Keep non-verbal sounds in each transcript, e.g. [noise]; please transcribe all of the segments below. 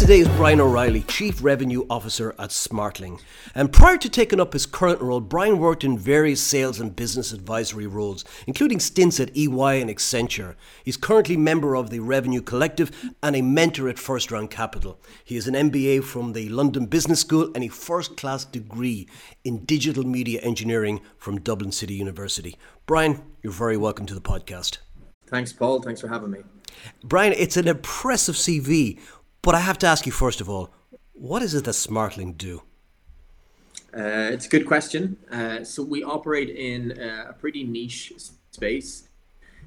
guest today is Brian O'Reilly, Chief Revenue Officer at Smartling. And prior to taking up his current role, Brian worked in various sales and business advisory roles, including stints at EY and Accenture. He's currently member of the Revenue Collective and a mentor at First Round Capital. He has an MBA from the London Business School and a first class degree in digital media engineering from Dublin City University. Brian, you're very welcome to the podcast. Thanks, Paul. Thanks for having me. Brian, it's an impressive CV. But I have to ask you first of all, what is it that Smartling do? Uh, it's a good question. Uh, so we operate in uh, a pretty niche space.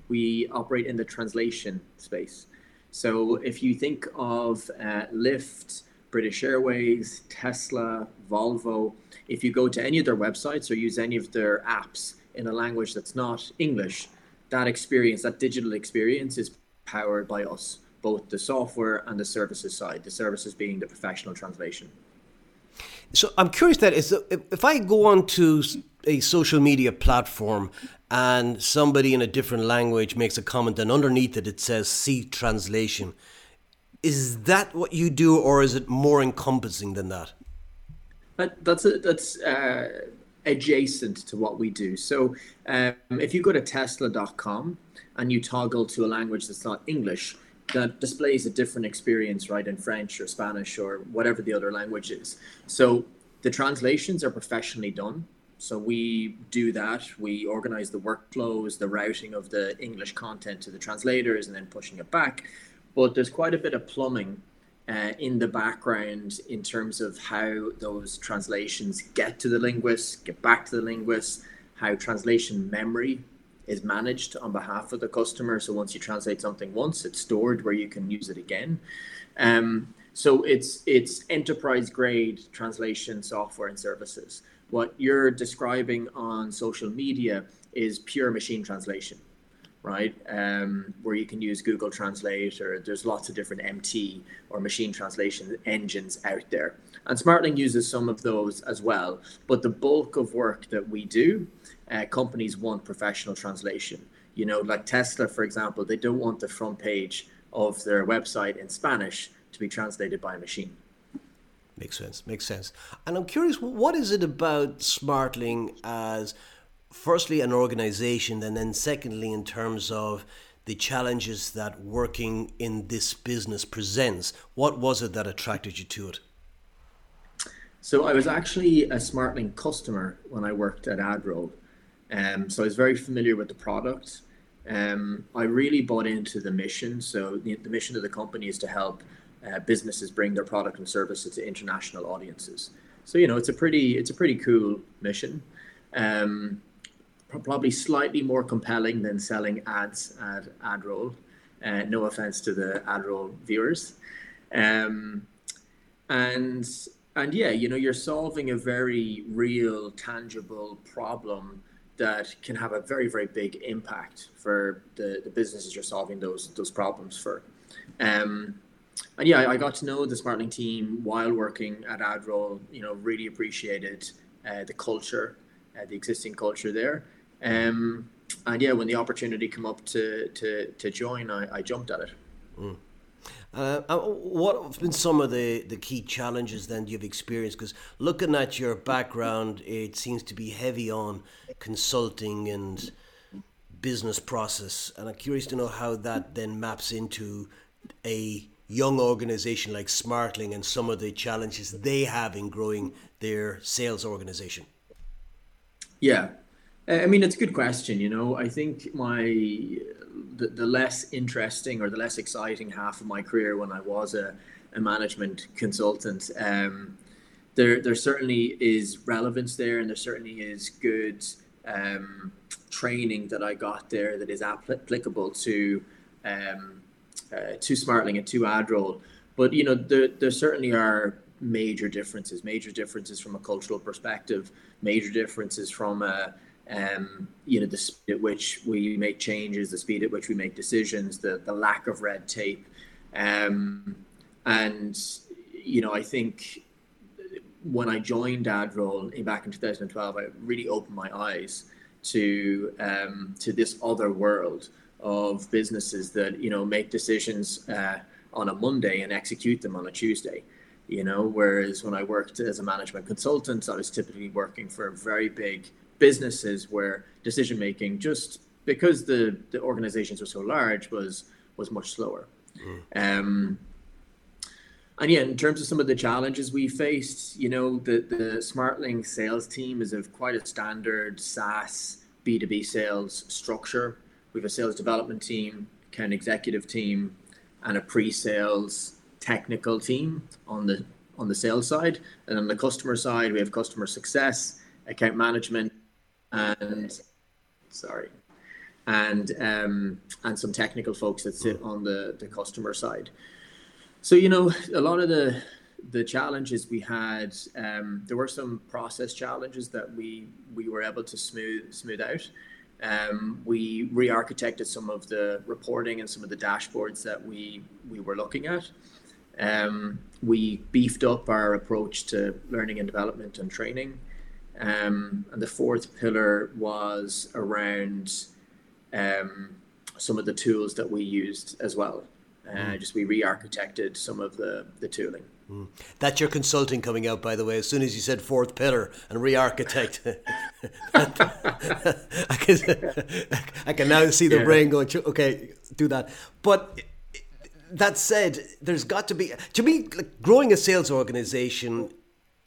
We operate in the translation space. So if you think of uh, Lyft, British Airways, Tesla, Volvo, if you go to any of their websites or use any of their apps in a language that's not English, that experience, that digital experience, is powered by us both the software and the services side, the services being the professional translation. So I'm curious that is if I go on to a social media platform and somebody in a different language makes a comment and underneath it it says see translation, is that what you do or is it more encompassing than that? That, that's a, that's uh, adjacent to what we do. So um, if you go to tesla.com and you toggle to a language that's not English, that displays a different experience, right, in French or Spanish or whatever the other language is. So the translations are professionally done. So we do that. We organize the workflows, the routing of the English content to the translators, and then pushing it back. But there's quite a bit of plumbing uh, in the background in terms of how those translations get to the linguists, get back to the linguists, how translation memory is managed on behalf of the customer. So once you translate something once, it's stored where you can use it again. Um, so it's it's enterprise grade translation software and services. What you're describing on social media is pure machine translation, right? Um, where you can use Google Translate or there's lots of different MT or machine translation engines out there. And Smartling uses some of those as well. But the bulk of work that we do uh, companies want professional translation. You know, like Tesla, for example, they don't want the front page of their website in Spanish to be translated by a machine. Makes sense. Makes sense. And I'm curious, what is it about Smartling as, firstly, an organization, and then secondly, in terms of the challenges that working in this business presents? What was it that attracted you to it? So I was actually a Smartling customer when I worked at AdRoll. Um, so I was very familiar with the product. Um, I really bought into the mission. So the, the mission of the company is to help uh, businesses bring their product and services to international audiences. So you know it's a pretty it's a pretty cool mission. Um, probably slightly more compelling than selling ads at AdRoll. Uh, no offense to the AdRoll viewers. Um, and and yeah, you know, you're solving a very real, tangible problem that can have a very very big impact for the, the businesses you're solving those those problems for. Um, and yeah I, I, got to know the smartling team while working at adroll you know really appreciated uh, the culture uh, the existing culture there. Um, and yeah when the opportunity came up to to, to join I, I jumped at it. Mm. Uh, what have been some of the, the key challenges then you've experienced? Because looking at your background, it seems to be heavy on consulting and business process. And I'm curious to know how that then maps into a young organization like Smartling and some of the challenges they have in growing their sales organization. Yeah. I mean, it's a good question. You know, I think my the, the less interesting or the less exciting half of my career when I was a, a management consultant. Um, there, there certainly is relevance there, and there certainly is good um, training that I got there that is applicable to um, uh, to Smartling and to AdRoll. But you know, there, there certainly are major differences, major differences from a cultural perspective, major differences from a um, you know, the speed at which we make changes, the speed at which we make decisions, the, the lack of red tape. Um, and, you know, I think when I joined AdRoll back in 2012, I really opened my eyes to um, to this other world of businesses that you know make decisions uh, on a Monday and execute them on a Tuesday. You know, whereas when I worked as a management consultant, I was typically working for a very big businesses where decision making just because the, the organizations were so large was was much slower. Mm. Um, and yeah, in terms of some of the challenges we faced, you know, the the Smartling sales team is of quite a standard SaaS B2B sales structure. We have a sales development team, an executive team, and a pre-sales technical team on the on the sales side. And on the customer side, we have customer success, account management, and sorry, and um, and some technical folks that sit on the the customer side. So you know, a lot of the the challenges we had, um, there were some process challenges that we we were able to smooth smooth out. Um, we re-architected some of the reporting and some of the dashboards that we we were looking at. Um, we beefed up our approach to learning and development and training. Um, and the fourth pillar was around um, some of the tools that we used as well. Uh, mm. Just we re-architected some of the the tooling. Mm. That's your consulting coming out, by the way. As soon as you said fourth pillar and re-architect, [laughs] I, can, [laughs] I can now see the yeah. brain going. Okay, do that. But that said, there's got to be to me like, growing a sales organization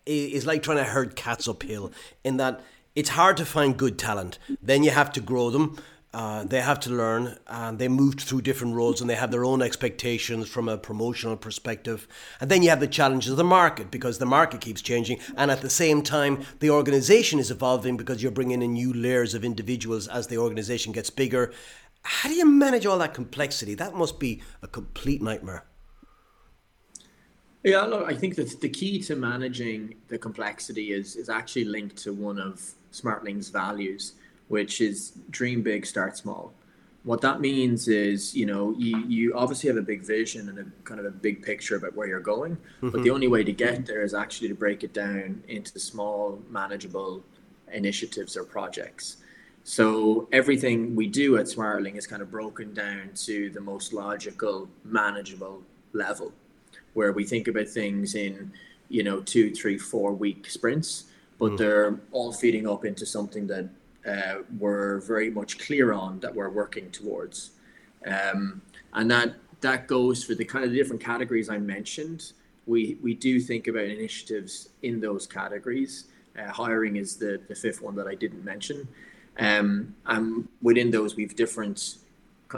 is like trying to herd cats uphill. In that it's hard to find good talent, then you have to grow them uh, they have to learn and they moved through different roles and they have their own expectations from a promotional perspective. And then you have the challenges of the market because the market keeps changing. And at the same time, the organization is evolving because you're bringing in new layers of individuals as the organization gets bigger. How do you manage all that complexity? That must be a complete nightmare. Yeah, look, I think that the key to managing the complexity is is actually linked to one of Smartling's values which is dream big, start small. What that means is, you know, you, you obviously have a big vision and a kind of a big picture about where you're going, mm-hmm. but the only way to get there is actually to break it down into small, manageable initiatives or projects. So everything we do at Smartling is kind of broken down to the most logical, manageable level, where we think about things in, you know, two, three, four week sprints, but mm. they're all feeding up into something that uh, we're very much clear on that we're working towards. Um, and that that goes for the kind of the different categories I mentioned. We we do think about initiatives in those categories. Uh, hiring is the, the fifth one that I didn't mention. Um, and within those, we've different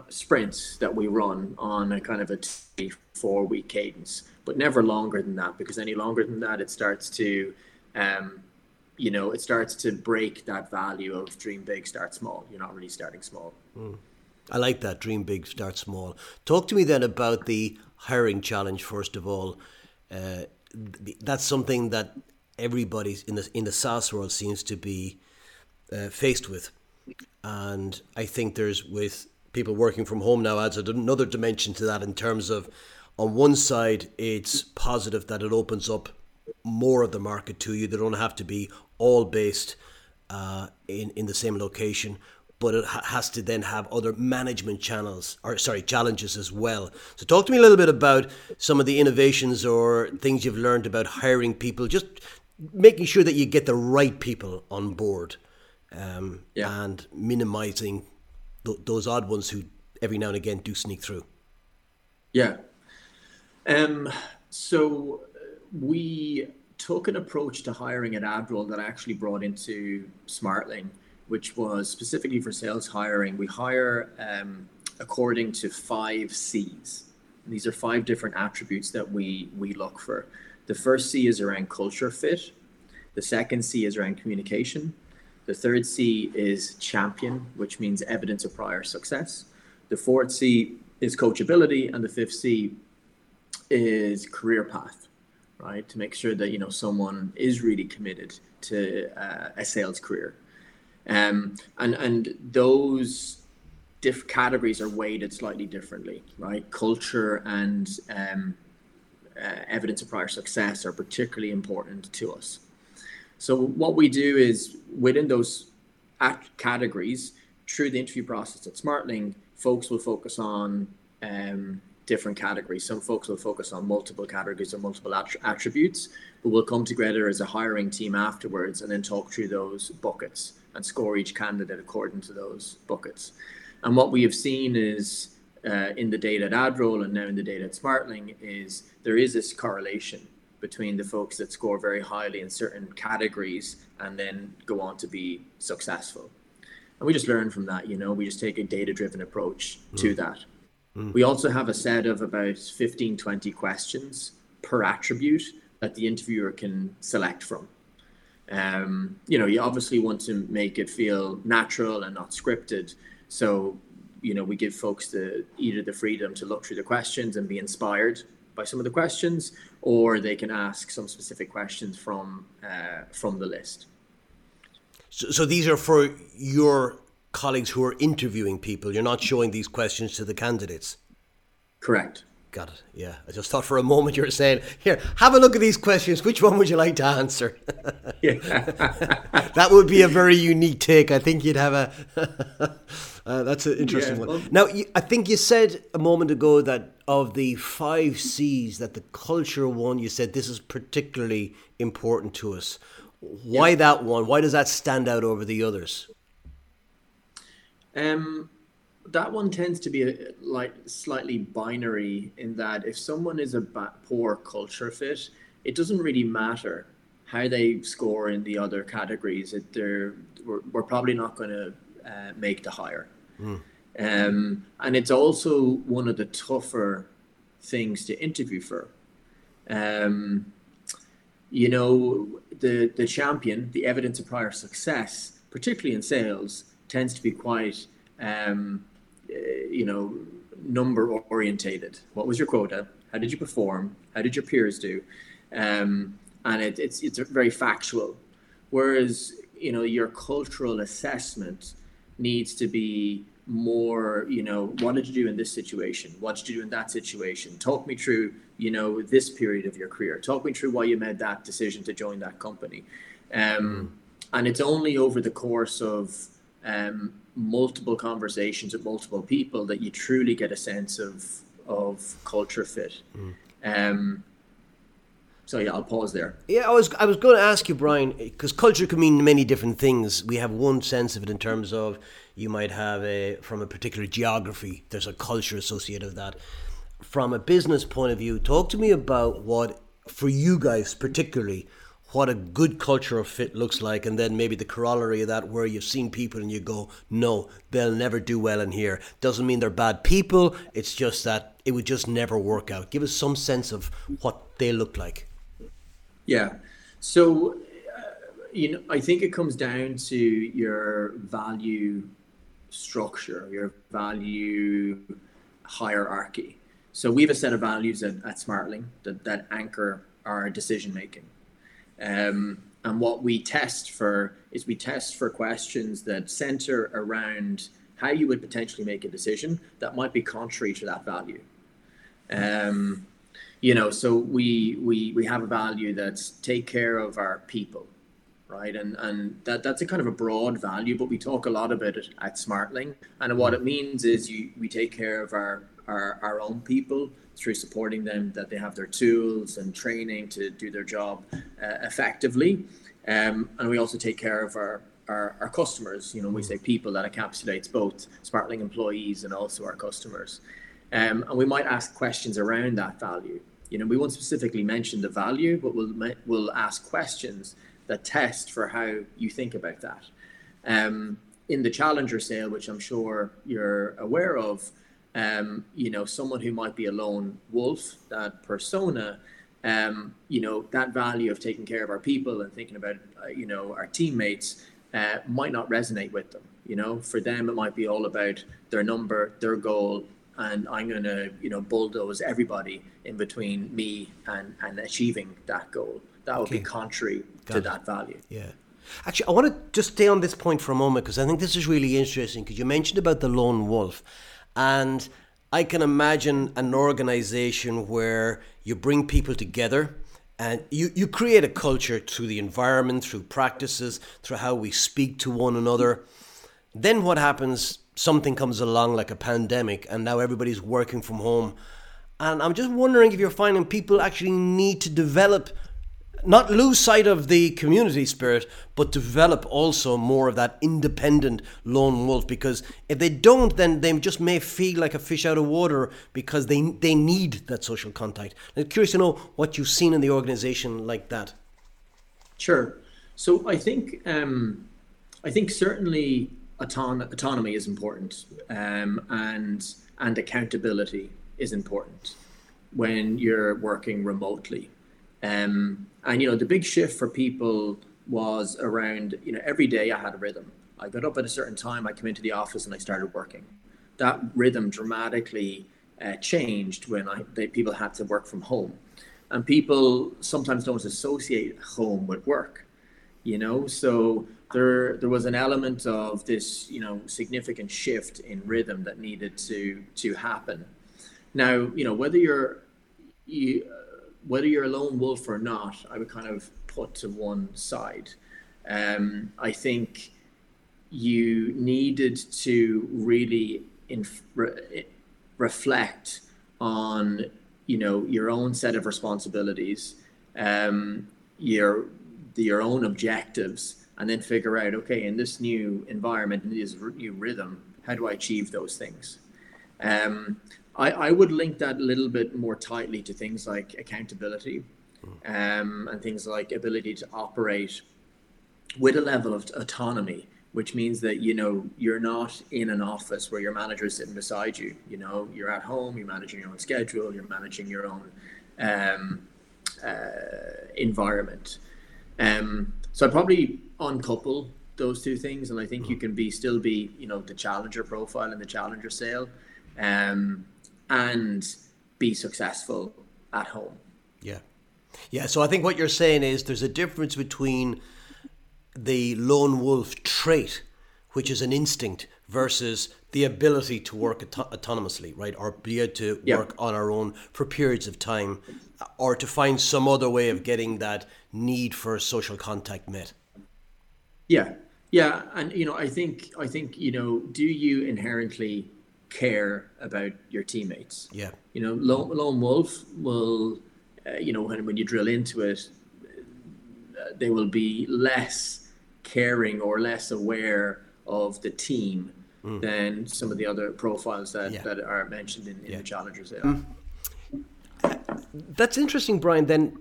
sprints that we run on a kind of a three, four week cadence, but never longer than that because any longer than that, it starts to um, you know, it starts to break that value of dream big, start small. You're not really starting small. Mm. I like that dream big, start small. Talk to me then about the hiring challenge. First of all, uh, that's something that everybody in the in the SaaS world seems to be uh, faced with, and I think there's with people working from home now adds another dimension to that in terms of on one side it's positive that it opens up more of the market to you. They don't have to be all based uh, in in the same location, but it ha- has to then have other management channels or sorry challenges as well. So talk to me a little bit about some of the innovations or things you've learned about hiring people, just making sure that you get the right people on board, um, yeah. and minimizing th- those odd ones who every now and again do sneak through. Yeah. Um. So we took an approach to hiring at Adroll that I actually brought into Smartling, which was specifically for sales hiring. We hire um, according to five C's. And these are five different attributes that we we look for. The first C is around culture fit. The second C is around communication. The third C is champion, which means evidence of prior success. The fourth C is coachability, and the fifth C is career path right? To make sure that you know someone is really committed to uh, a sales career, um, and and those diff categories are weighted slightly differently, right? Culture and um, uh, evidence of prior success are particularly important to us. So what we do is within those categories, through the interview process at Smartling, folks will focus on um, different categories. Some folks will focus on multiple categories or multiple attributes, but we'll come together as a hiring team afterwards and then talk through those buckets and score each candidate according to those buckets. And what we have seen is uh, in the data at AdRoll and now in the data at Smartling is there is this correlation between the folks that score very highly in certain categories and then go on to be successful. And we just learn from that, you know, we just take a data driven approach mm. to that. Mm. We also have a set of about 15, 20 questions per attribute that the interviewer can select from. Um, you know, you obviously want to make it feel natural and not scripted. So, you know, we give folks the either the freedom to look through the questions and be inspired by some of the questions, or they can ask some specific questions from uh, from the list. So, so these are for your colleagues who are interviewing people. You're not showing these questions to the candidates. Correct. Got it. Yeah. I just thought for a moment you were saying, here, have a look at these questions. Which one would you like to answer? [laughs] yeah. [laughs] that would be a very unique take. I think you'd have a. [laughs] uh, that's an interesting yeah, one. now, you, I think you said a moment ago that of the five C's, that the culture one, you said this is particularly important to us. Why yeah. that one? Why does that stand out over the others? Um, that one tends to be a, like slightly binary in that if someone is a poor culture fit, it doesn't really matter how they score in the other categories. It, they're, we're, we're probably not going to uh, make the hire. Mm. Um, and it's also one of the tougher things to interview for. Um, you know, the, the champion, the evidence of prior success, particularly in sales, tends to be quite um, uh, you know, number orientated. What was your quota? How did you perform? How did your peers do? Um, and it, it's it's very factual. Whereas you know your cultural assessment needs to be more you know what did you do in this situation? What did you do in that situation? Talk me through you know this period of your career. Talk me through why you made that decision to join that company. Um, and it's only over the course of um, multiple conversations with multiple people that you truly get a sense of of culture fit. Mm. Um, so yeah, I'll pause there. Yeah, I was I was going to ask you, Brian, because culture can mean many different things. We have one sense of it in terms of you might have a from a particular geography. There's a culture associated with that. From a business point of view, talk to me about what for you guys particularly what a good cultural fit looks like, and then maybe the corollary of that, where you've seen people and you go, no, they'll never do well in here. Doesn't mean they're bad people, it's just that it would just never work out. Give us some sense of what they look like. Yeah. So, uh, you know, I think it comes down to your value structure, your value hierarchy. So, we have a set of values at, at Smartling that, that anchor our decision making. Um, and what we test for is we test for questions that center around how you would potentially make a decision that might be contrary to that value. Um, you know, so we we we have a value that's take care of our people, right? And and that that's a kind of a broad value, but we talk a lot about it at Smartling. And what it means is you we take care of our our, our own people through supporting them that they have their tools and training to do their job uh, effectively. Um, and we also take care of our, our, our, customers. You know, we say people that encapsulates both Smartling employees and also our customers. Um, and we might ask questions around that value. You know, we won't specifically mention the value, but we'll we'll ask questions that test for how you think about that. Um, in the challenger sale, which I'm sure you're aware of, um, you know, someone who might be a lone wolf, that persona, um, you know, that value of taking care of our people and thinking about, uh, you know, our teammates uh, might not resonate with them. You know, for them, it might be all about their number, their goal, and I'm going to, you know, bulldoze everybody in between me and, and achieving that goal. That would okay. be contrary Got to it. that value. Yeah. Actually, I want to just stay on this point for a moment because I think this is really interesting because you mentioned about the lone wolf. And I can imagine an organization where you bring people together and you, you create a culture through the environment, through practices, through how we speak to one another. Then what happens? Something comes along like a pandemic, and now everybody's working from home. And I'm just wondering if you're finding people actually need to develop not lose sight of the community spirit, but develop also more of that independent lone wolf. Because if they don't, then they just may feel like a fish out of water because they they need that social contact. I'm curious to know what you've seen in the organization like that. Sure. So I think um, I think certainly auton- autonomy is important, um, and and accountability is important when you're working remotely. Um, and you know, the big shift for people was around, you know, every day I had a rhythm. I got up at a certain time, I came into the office and I started working. That rhythm dramatically uh, changed when I they, people had to work from home. And people sometimes don't associate home with work, you know, so there there was an element of this, you know, significant shift in rhythm that needed to to happen. Now, you know, whether you're you, whether you're a lone wolf or not, I would kind of put to one side. Um, I think you needed to really inf- re- reflect on you know your own set of responsibilities, um, your your own objectives, and then figure out okay in this new environment in this new rhythm, how do I achieve those things? Um, I, I would link that a little bit more tightly to things like accountability um, and things like ability to operate with a level of autonomy, which means that you know you're not in an office where your manager is sitting beside you. You know, you're at home, you're managing your own schedule, you're managing your own um, uh, environment. Um, so I probably uncouple those two things, and I think you can be still be you know the challenger profile and the challenger sale. Um, and be successful at home. Yeah. Yeah. So I think what you're saying is there's a difference between the lone wolf trait, which is an instinct, versus the ability to work auto- autonomously, right? Or be able to yep. work on our own for periods of time, or to find some other way of getting that need for social contact met. Yeah. Yeah. And, you know, I think, I think, you know, do you inherently care about your teammates. Yeah. You know, lone, lone wolf will, uh, you know, when, when you drill into it, uh, they will be less caring or less aware of the team mm. than some of the other profiles that, yeah. that are mentioned in, in yeah. the challengers. There. Mm. That's interesting, Brian. Then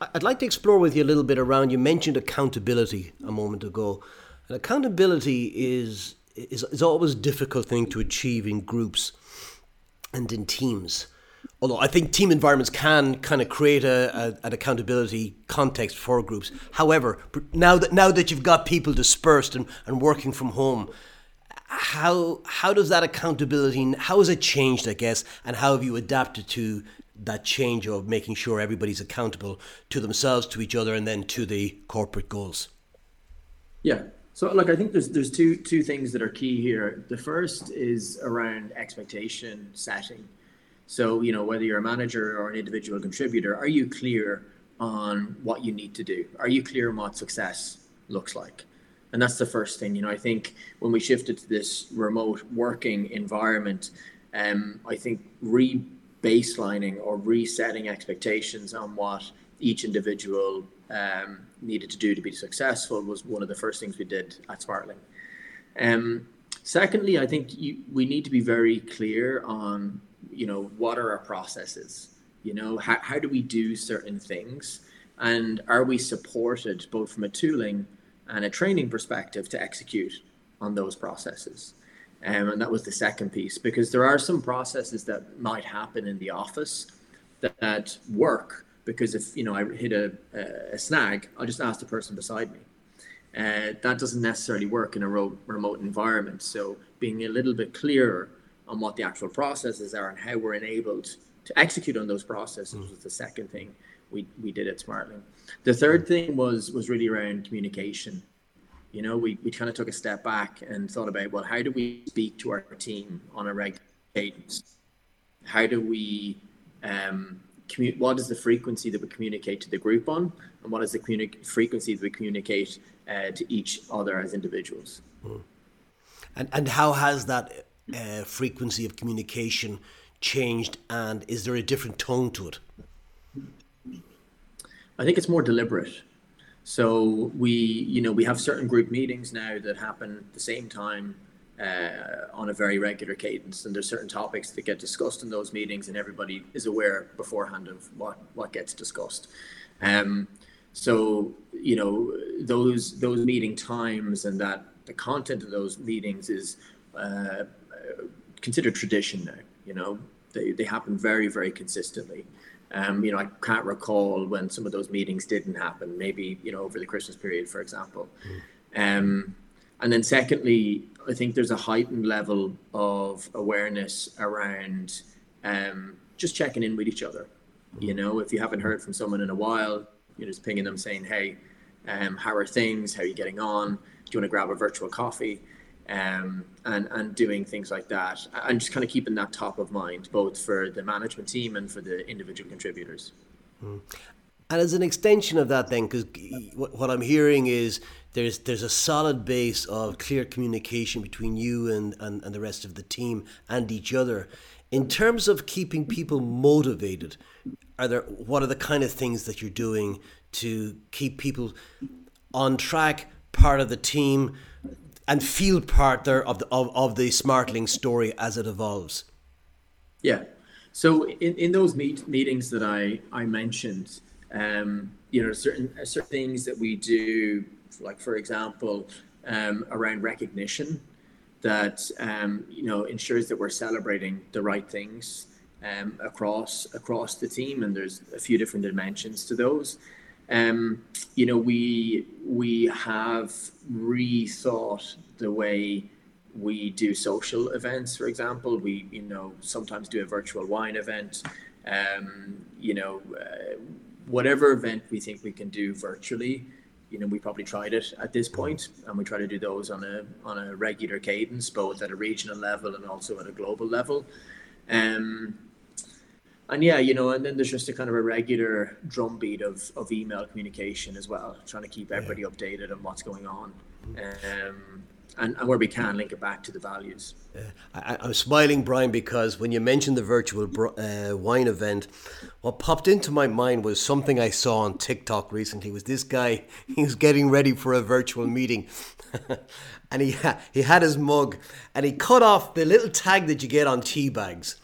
I'd like to explore with you a little bit around. You mentioned accountability a moment ago. And accountability is is, is always a difficult thing to achieve in groups and in teams. Although I think team environments can kind of create a, a, an accountability context for groups. However, now that now that you've got people dispersed and, and working from home, how how does that accountability how has it changed? I guess, and how have you adapted to that change of making sure everybody's accountable to themselves, to each other, and then to the corporate goals? Yeah, so, look, I think there's there's two two things that are key here. The first is around expectation setting. So, you know, whether you're a manager or an individual contributor, are you clear on what you need to do? Are you clear on what success looks like? And that's the first thing. You know, I think when we shifted to this remote working environment, um, I think re-baselining or resetting expectations on what each individual um, needed to do to be successful was one of the first things we did at Smartling. Um, secondly, I think you, we need to be very clear on, you know, what are our processes? You know, how, how do we do certain things? And are we supported both from a tooling and a training perspective to execute on those processes? Um, and that was the second piece because there are some processes that might happen in the office that, that work because if you know I hit a, a snag, I'll just ask the person beside me. Uh, that doesn't necessarily work in a ro- remote environment. So being a little bit clearer on what the actual processes are and how we're enabled to execute on those processes mm. was the second thing we, we did at Smartling. The third thing was was really around communication. You know, we, we kind of took a step back and thought about well, how do we speak to our team on a regular cadence? How do we um, commu- what is the frequency that we communicate to the group on, and what is the communi- frequency that we communicate uh, to each other as individuals. Mm. And and how has that uh, frequency of communication changed, and is there a different tone to it? I think it's more deliberate. So we, you know, we have certain group meetings now that happen at the same time uh, on a very regular cadence, and there's certain topics that get discussed in those meetings, and everybody is aware beforehand of what what gets discussed. Um, so you know those those meeting times and that the content of those meetings is uh, considered tradition now. You know they they happen very very consistently. Um, you know, I can't recall when some of those meetings didn't happen. Maybe you know over the Christmas period, for example. Mm. Um, and then secondly, I think there's a heightened level of awareness around um, just checking in with each other. You know, if you haven't heard from someone in a while, you're just pinging them saying, "Hey, um, how are things? How are you getting on? Do you want to grab a virtual coffee?" Um, and and doing things like that, and just kind of keeping that top of mind, both for the management team and for the individual contributors. Mm. And as an extension of that, then, because what I'm hearing is there's there's a solid base of clear communication between you and, and, and the rest of the team and each other. In terms of keeping people motivated, are there what are the kind of things that you're doing to keep people on track, part of the team, and feel part there of the of, of the Smartling story as it evolves. Yeah. So in, in those meet, meetings that I I mentioned, um, you know, certain certain things that we do, like for example, um, around recognition, that um, you know ensures that we're celebrating the right things um, across across the team, and there's a few different dimensions to those. Um, you know, we we have rethought the way we do social events. For example, we you know sometimes do a virtual wine event. Um, you know, uh, whatever event we think we can do virtually. You know, we probably tried it at this point, and we try to do those on a on a regular cadence, both at a regional level and also at a global level. Um, and yeah, you know, and then there's just a kind of a regular drumbeat of, of email communication as well, trying to keep everybody yeah. updated on what's going on. Um, and, and, where we can link it back to the values. Uh, I, am smiling, Brian, because when you mentioned the virtual uh, wine event, what popped into my mind was something I saw on TikTok recently. Was this guy? [laughs] He was getting ready for a virtual meeting, [laughs] and he ha- he had his mug, and he cut off the little tag that you get on tea bags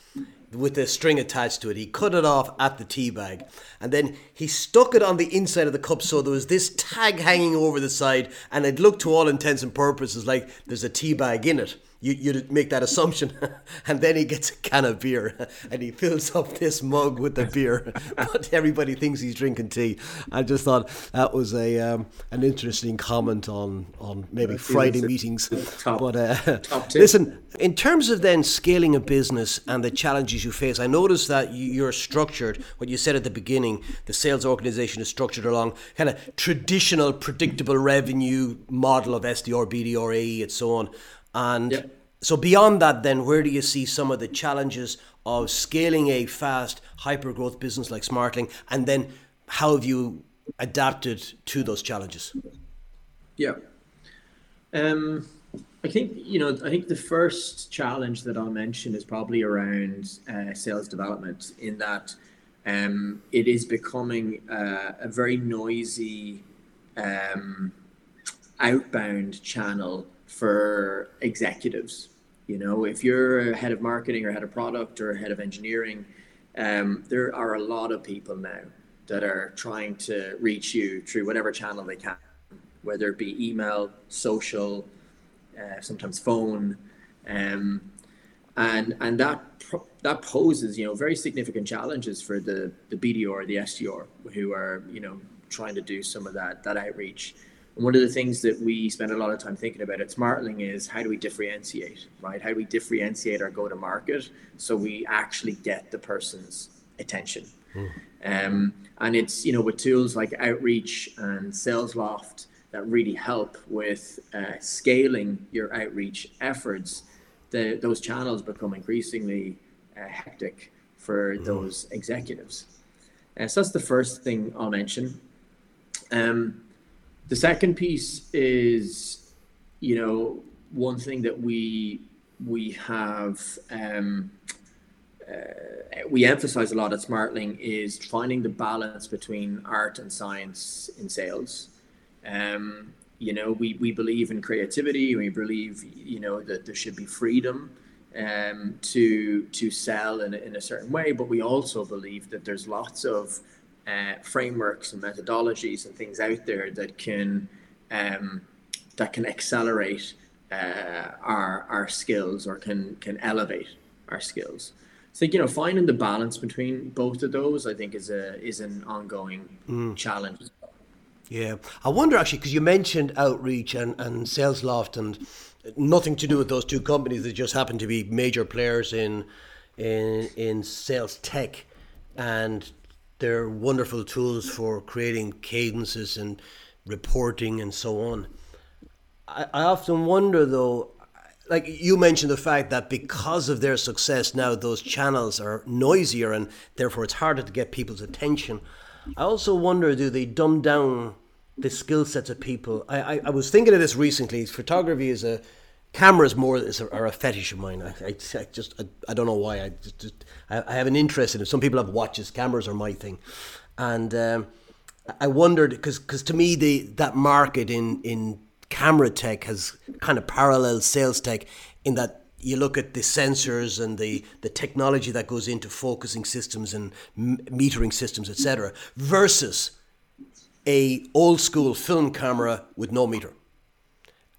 with a string attached to it. He cut it off at the tea bag and then he stuck it on the inside of the cup so there was this tag hanging over the side and it looked to all intents and purposes like there's a tea bag in it you, you'd make that assumption. [laughs] and then he gets a can of beer [laughs] and he fills up this mug with the beer. [laughs] but everybody thinks he's drinking tea. I just thought that was a um, an interesting comment on, on maybe Friday meetings. Top, but uh, listen, in terms of then scaling a business and the challenges you face, I noticed that you're structured, what you said at the beginning, the sales organization is structured along kind of traditional predictable revenue model of SDR, BDR, AE, and so on. And yep. so beyond that, then where do you see some of the challenges of scaling a fast, hyper growth business like Smartling, and then how have you adapted to those challenges? Yeah. Um, I think you know. I think the first challenge that I'll mention is probably around uh, sales development. In that, um, it is becoming uh, a very noisy um, outbound channel for executives. You know, if you're a head of marketing or head of product or head of engineering, um, there are a lot of people now that are trying to reach you through whatever channel they can, whether it be email, social, uh, sometimes phone, um, and and that that poses you know very significant challenges for the the BDR the SDR who are you know trying to do some of that that outreach. And one of the things that we spend a lot of time thinking about at Smartling is how do we differentiate, right? How do we differentiate our go to market so we actually get the person's attention? Mm. Um, and it's, you know, with tools like Outreach and SalesLoft that really help with uh, scaling your outreach efforts, the, those channels become increasingly uh, hectic for mm. those executives. Uh, so that's the first thing I'll mention. Um, the second piece is, you know, one thing that we we have um, uh, we emphasize a lot at Smartling is finding the balance between art and science in sales. Um, you know, we, we believe in creativity. We believe, you know, that there should be freedom um, to to sell in in a certain way. But we also believe that there's lots of uh, frameworks and methodologies and things out there that can um, that can accelerate uh, our our skills or can can elevate our skills. So you know, finding the balance between both of those, I think, is a is an ongoing mm. challenge. Yeah, I wonder actually because you mentioned outreach and and SalesLoft and nothing to do with those two companies. that just happen to be major players in in in sales tech, and they're wonderful tools for creating cadences and reporting and so on. I, I often wonder though, like you mentioned the fact that because of their success now those channels are noisier and therefore it's harder to get people's attention. I also wonder do they dumb down the skill sets of people? I, I, I was thinking of this recently. Photography is a cameras more is a, are a fetish of mine. I, I, I just I, I, don't know why. I just, just I, have an interest in it. Some people have watches. Cameras are my thing, and um, I wondered because because to me the that market in in camera tech has kind of parallel sales tech in that you look at the sensors and the, the technology that goes into focusing systems and m- metering systems, etc., versus a old school film camera with no meter.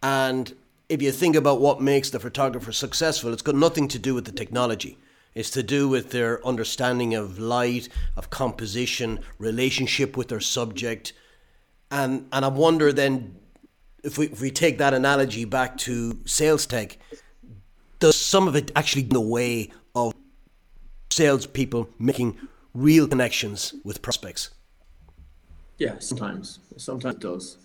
And if you think about what makes the photographer successful, it's got nothing to do with the technology. It's to do with their understanding of light, of composition, relationship with their subject. And and I wonder then if we if we take that analogy back to sales tech, does some of it actually in the way of salespeople making real connections with prospects? Yeah, sometimes. Sometimes it does.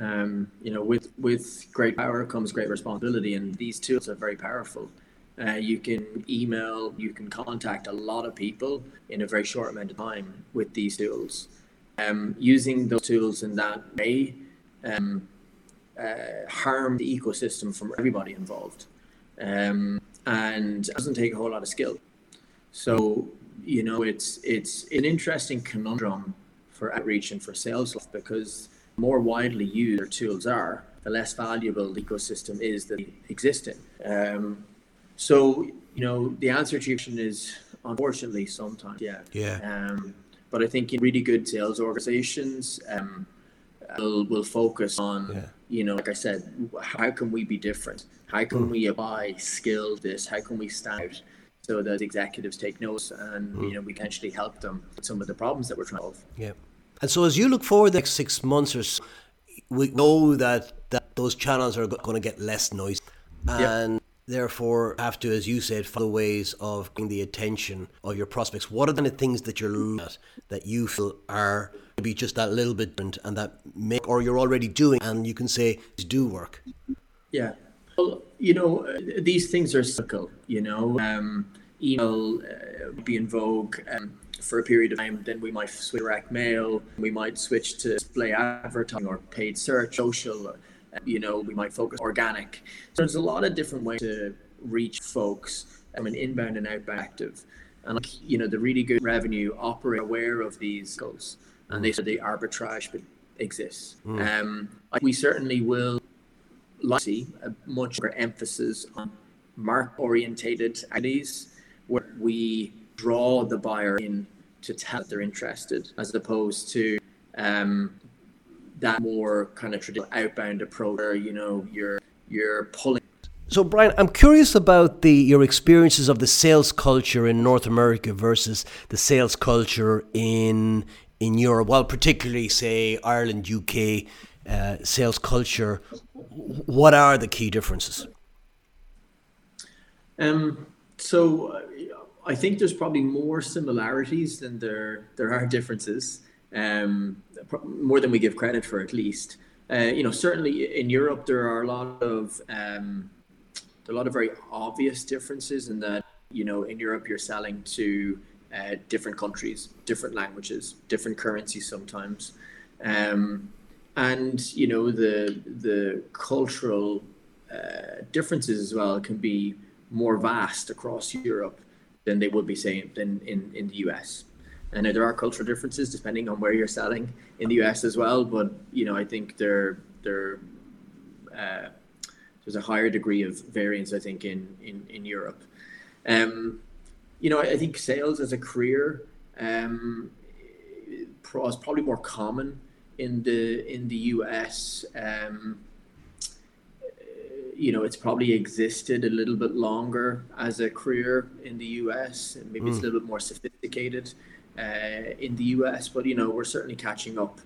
Um, you know, with with great power comes great responsibility, and these tools are very powerful. Uh, you can email, you can contact a lot of people in a very short amount of time with these tools. Um, using those tools in that way um, uh, harm the ecosystem from everybody involved, um, and it doesn't take a whole lot of skill. So you know, it's it's an interesting conundrum for outreach and for sales because more widely used our tools are, the less valuable the ecosystem is that exists in. Um, so, you know, the answer to your question is unfortunately sometimes, yeah. Yeah. Um, but I think in really good sales organizations um, will will focus on, yeah. you know, like I said, how can we be different? How can mm. we apply skill this? How can we stand out? So that executives take notes and mm. you know we can actually help them with some of the problems that we're trying to solve. Yeah. And so as you look forward the next six months or so, we know that, that those channels are going to get less noise. And yep. therefore have to, as you said, follow ways of getting the attention of your prospects. What are the things that you're looking at that you feel are maybe just that little bit different and that make, or you're already doing and you can say do work? Yeah. Well, you know, these things are cyclical, you know. Um, email uh, be in vogue. Um, for a period of time. Then we might switch direct mail. We might switch to display advertising or paid search, social. Uh, you know, we might focus organic. So there's a lot of different ways to reach folks from an inbound and outbound active. And like, you know, the really good revenue operate aware of these goals, and they said the arbitrage but exists. Mm. Um, we certainly will like see a much more emphasis on mark orientated activities where we draw the buyer in to tell they're interested, as opposed to um, that more kind of traditional outbound approach where you know you're you're pulling. So Brian, I'm curious about the your experiences of the sales culture in North America versus the sales culture in in Europe. Well, particularly say Ireland, UK uh, sales culture. What are the key differences? Um, so I think there's probably more similarities than there there are differences. Um, more than we give credit for, at least. Uh, you know, certainly in Europe there are a lot of um, a lot of very obvious differences in that you know in Europe you're selling to uh, different countries, different languages, different currencies sometimes, um, and you know the the cultural uh, differences as well can be more vast across Europe than they would be saying than in, in the US. And there are cultural differences depending on where you're selling in the US as well. But you know, I think there there uh, there's a higher degree of variance. I think in in in Europe. Um, you know, I, think sales as a career um, is probably more common in the in the US. Um, you know, it's probably existed a little bit longer as a career in the US, and maybe mm. it's a hmm. little bit more sophisticated uh, in the US. But you know, we're certainly catching up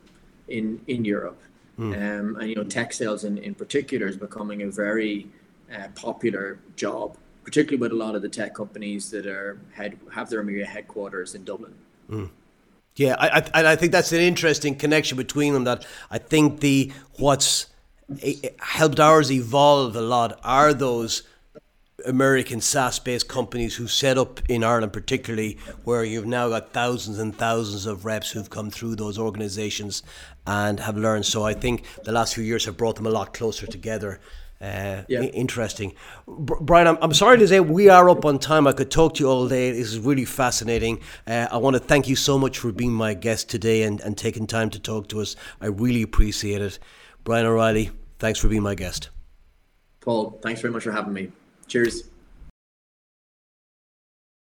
in in Europe, mm. um, and you know, tech sales in in particular is becoming a very uh, popular job, particularly with a lot of the tech companies that are head have their headquarters in Dublin. Mm. Yeah, I, I I think that's an interesting connection between them. That I think the what's helped ours evolve a lot are those American SaaS based companies who set up in Ireland, particularly where you've now got thousands and thousands of reps who've come through those organizations and have learned. So I think the last few years have brought them a lot closer together. Uh, yeah. interesting. Brian, I'm, I'm sorry to say we are up on time. I could talk to you all day. This is really fascinating. Uh, I want to thank you so much for being my guest today and, and taking time to talk to us. I really appreciate it. Brian O'Reilly, thanks for being my guest. Paul, thanks very much for having me. Cheers.